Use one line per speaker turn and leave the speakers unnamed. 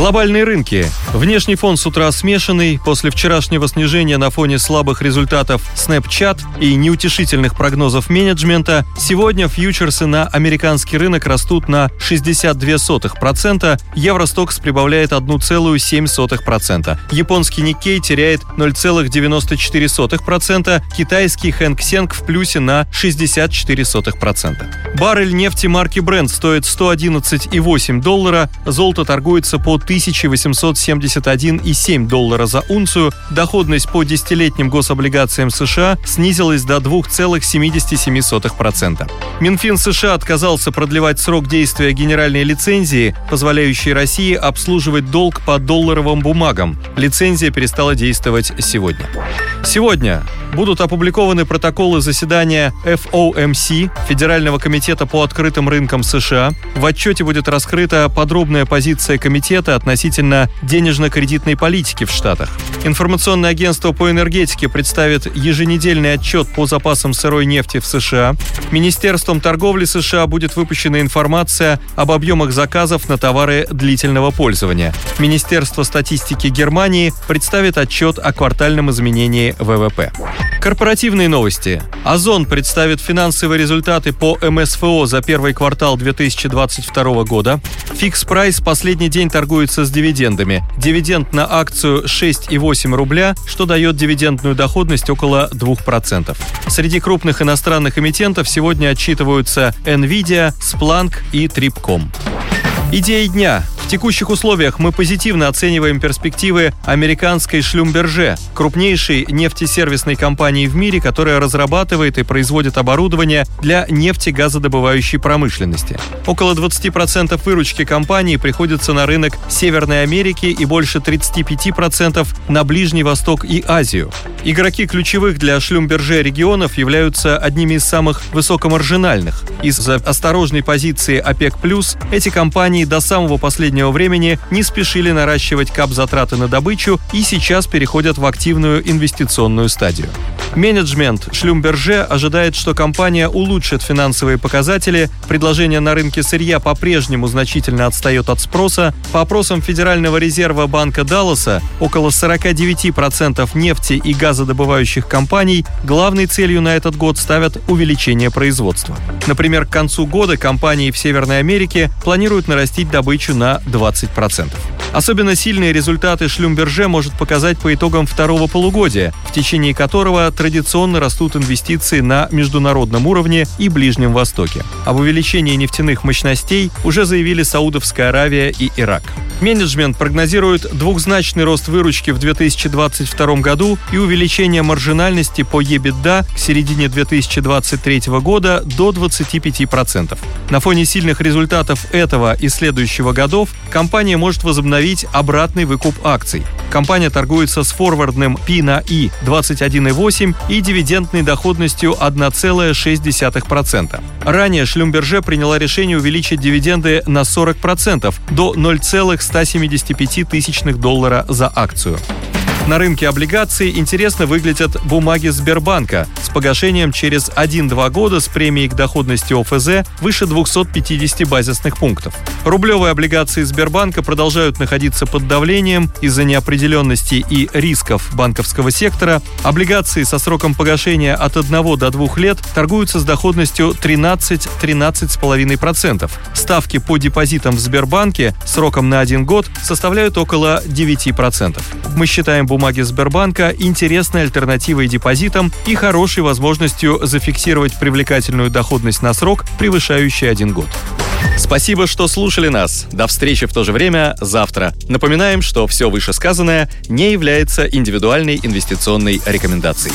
Глобальные рынки. Внешний фон с утра смешанный. После вчерашнего снижения на фоне слабых результатов Snapchat и неутешительных прогнозов менеджмента, сегодня фьючерсы на американский рынок растут на 62%, Евростокс прибавляет 1,7%, японский Никкей теряет 0,94%, китайский Хэнк Сенг в плюсе на 64%. Баррель нефти марки Brent стоит 111,8 доллара, золото торгуется по 1871,7 доллара за унцию, доходность по десятилетним гособлигациям США снизилась до 2,77%. Минфин США отказался продлевать срок действия генеральной лицензии, позволяющей России обслуживать долг по долларовым бумагам. Лицензия перестала действовать сегодня. Сегодня будут опубликованы протоколы заседания FOMC, Федерального комитета по открытым рынкам США. В отчете будет раскрыта подробная позиция комитета относительно денежно-кредитной политики в Штатах. Информационное агентство по энергетике представит еженедельный отчет по запасам сырой нефти в США. Министерством торговли США будет выпущена информация об объемах заказов на товары длительного пользования. Министерство статистики Германии представит отчет о квартальном изменении ВВП. Корпоративные новости. Озон представит финансовые результаты по МСФО за первый квартал 2022 года. Фикс прайс последний день торгуется с дивидендами. Дивиденд на акцию 6,8 рубля, что дает дивидендную доходность около 2%. Среди крупных иностранных эмитентов сегодня отчитываются Nvidia, Splunk и Tripcom. Идеи дня текущих условиях мы позитивно оцениваем перспективы американской Шлюмберже, крупнейшей нефтесервисной компании в мире, которая разрабатывает и производит оборудование для нефтегазодобывающей промышленности. Около 20% выручки компании приходится на рынок Северной Америки и больше 35% на Ближний Восток и Азию. Игроки ключевых для Шлюмберже регионов являются одними из самых высокомаржинальных. Из-за осторожной позиции ОПЕК+, эти компании до самого последнего последнего времени не спешили наращивать кап-затраты на добычу и сейчас переходят в активную инвестиционную стадию. Менеджмент Шлюмберже ожидает, что компания улучшит финансовые показатели, предложение на рынке сырья по-прежнему значительно отстает от спроса. По опросам Федерального резерва Банка Далласа, около 49% нефти и газодобывающих компаний главной целью на этот год ставят увеличение производства. Например, к концу года компании в Северной Америке планируют нарастить добычу на 20%. Особенно сильные результаты Шлюмберже может показать по итогам второго полугодия, в течение которого традиционно растут инвестиции на международном уровне и Ближнем Востоке. Об увеличении нефтяных мощностей уже заявили Саудовская Аравия и Ирак. Менеджмент прогнозирует двухзначный рост выручки в 2022 году и увеличение маржинальности по EBITDA к середине 2023 года до 25%. На фоне сильных результатов этого и следующего годов компания может возобновить обратный выкуп акций. Компания торгуется с форвардным P на I 21,8 и дивидендной доходностью 1,6%. Ранее Шлюмберже приняла решение увеличить дивиденды на 40% до 0,175 тысячных доллара за акцию. На рынке облигаций интересно выглядят бумаги Сбербанка с погашением через 1-2 года с премией к доходности ОФЗ выше 250 базисных пунктов. Рублевые облигации Сбербанка продолжают находиться под давлением из-за неопределенности и рисков банковского сектора. Облигации со сроком погашения от 1 до 2 лет торгуются с доходностью 13-13,5%. Ставки по депозитам в Сбербанке сроком на 1 год составляют около 9%. Мы считаем бумаги Сбербанка интересной альтернативой депозитам и хорошей возможностью зафиксировать привлекательную доходность на срок, превышающий один год. Спасибо, что слушали нас. До встречи в то же время завтра. Напоминаем, что все вышесказанное не является индивидуальной инвестиционной рекомендацией.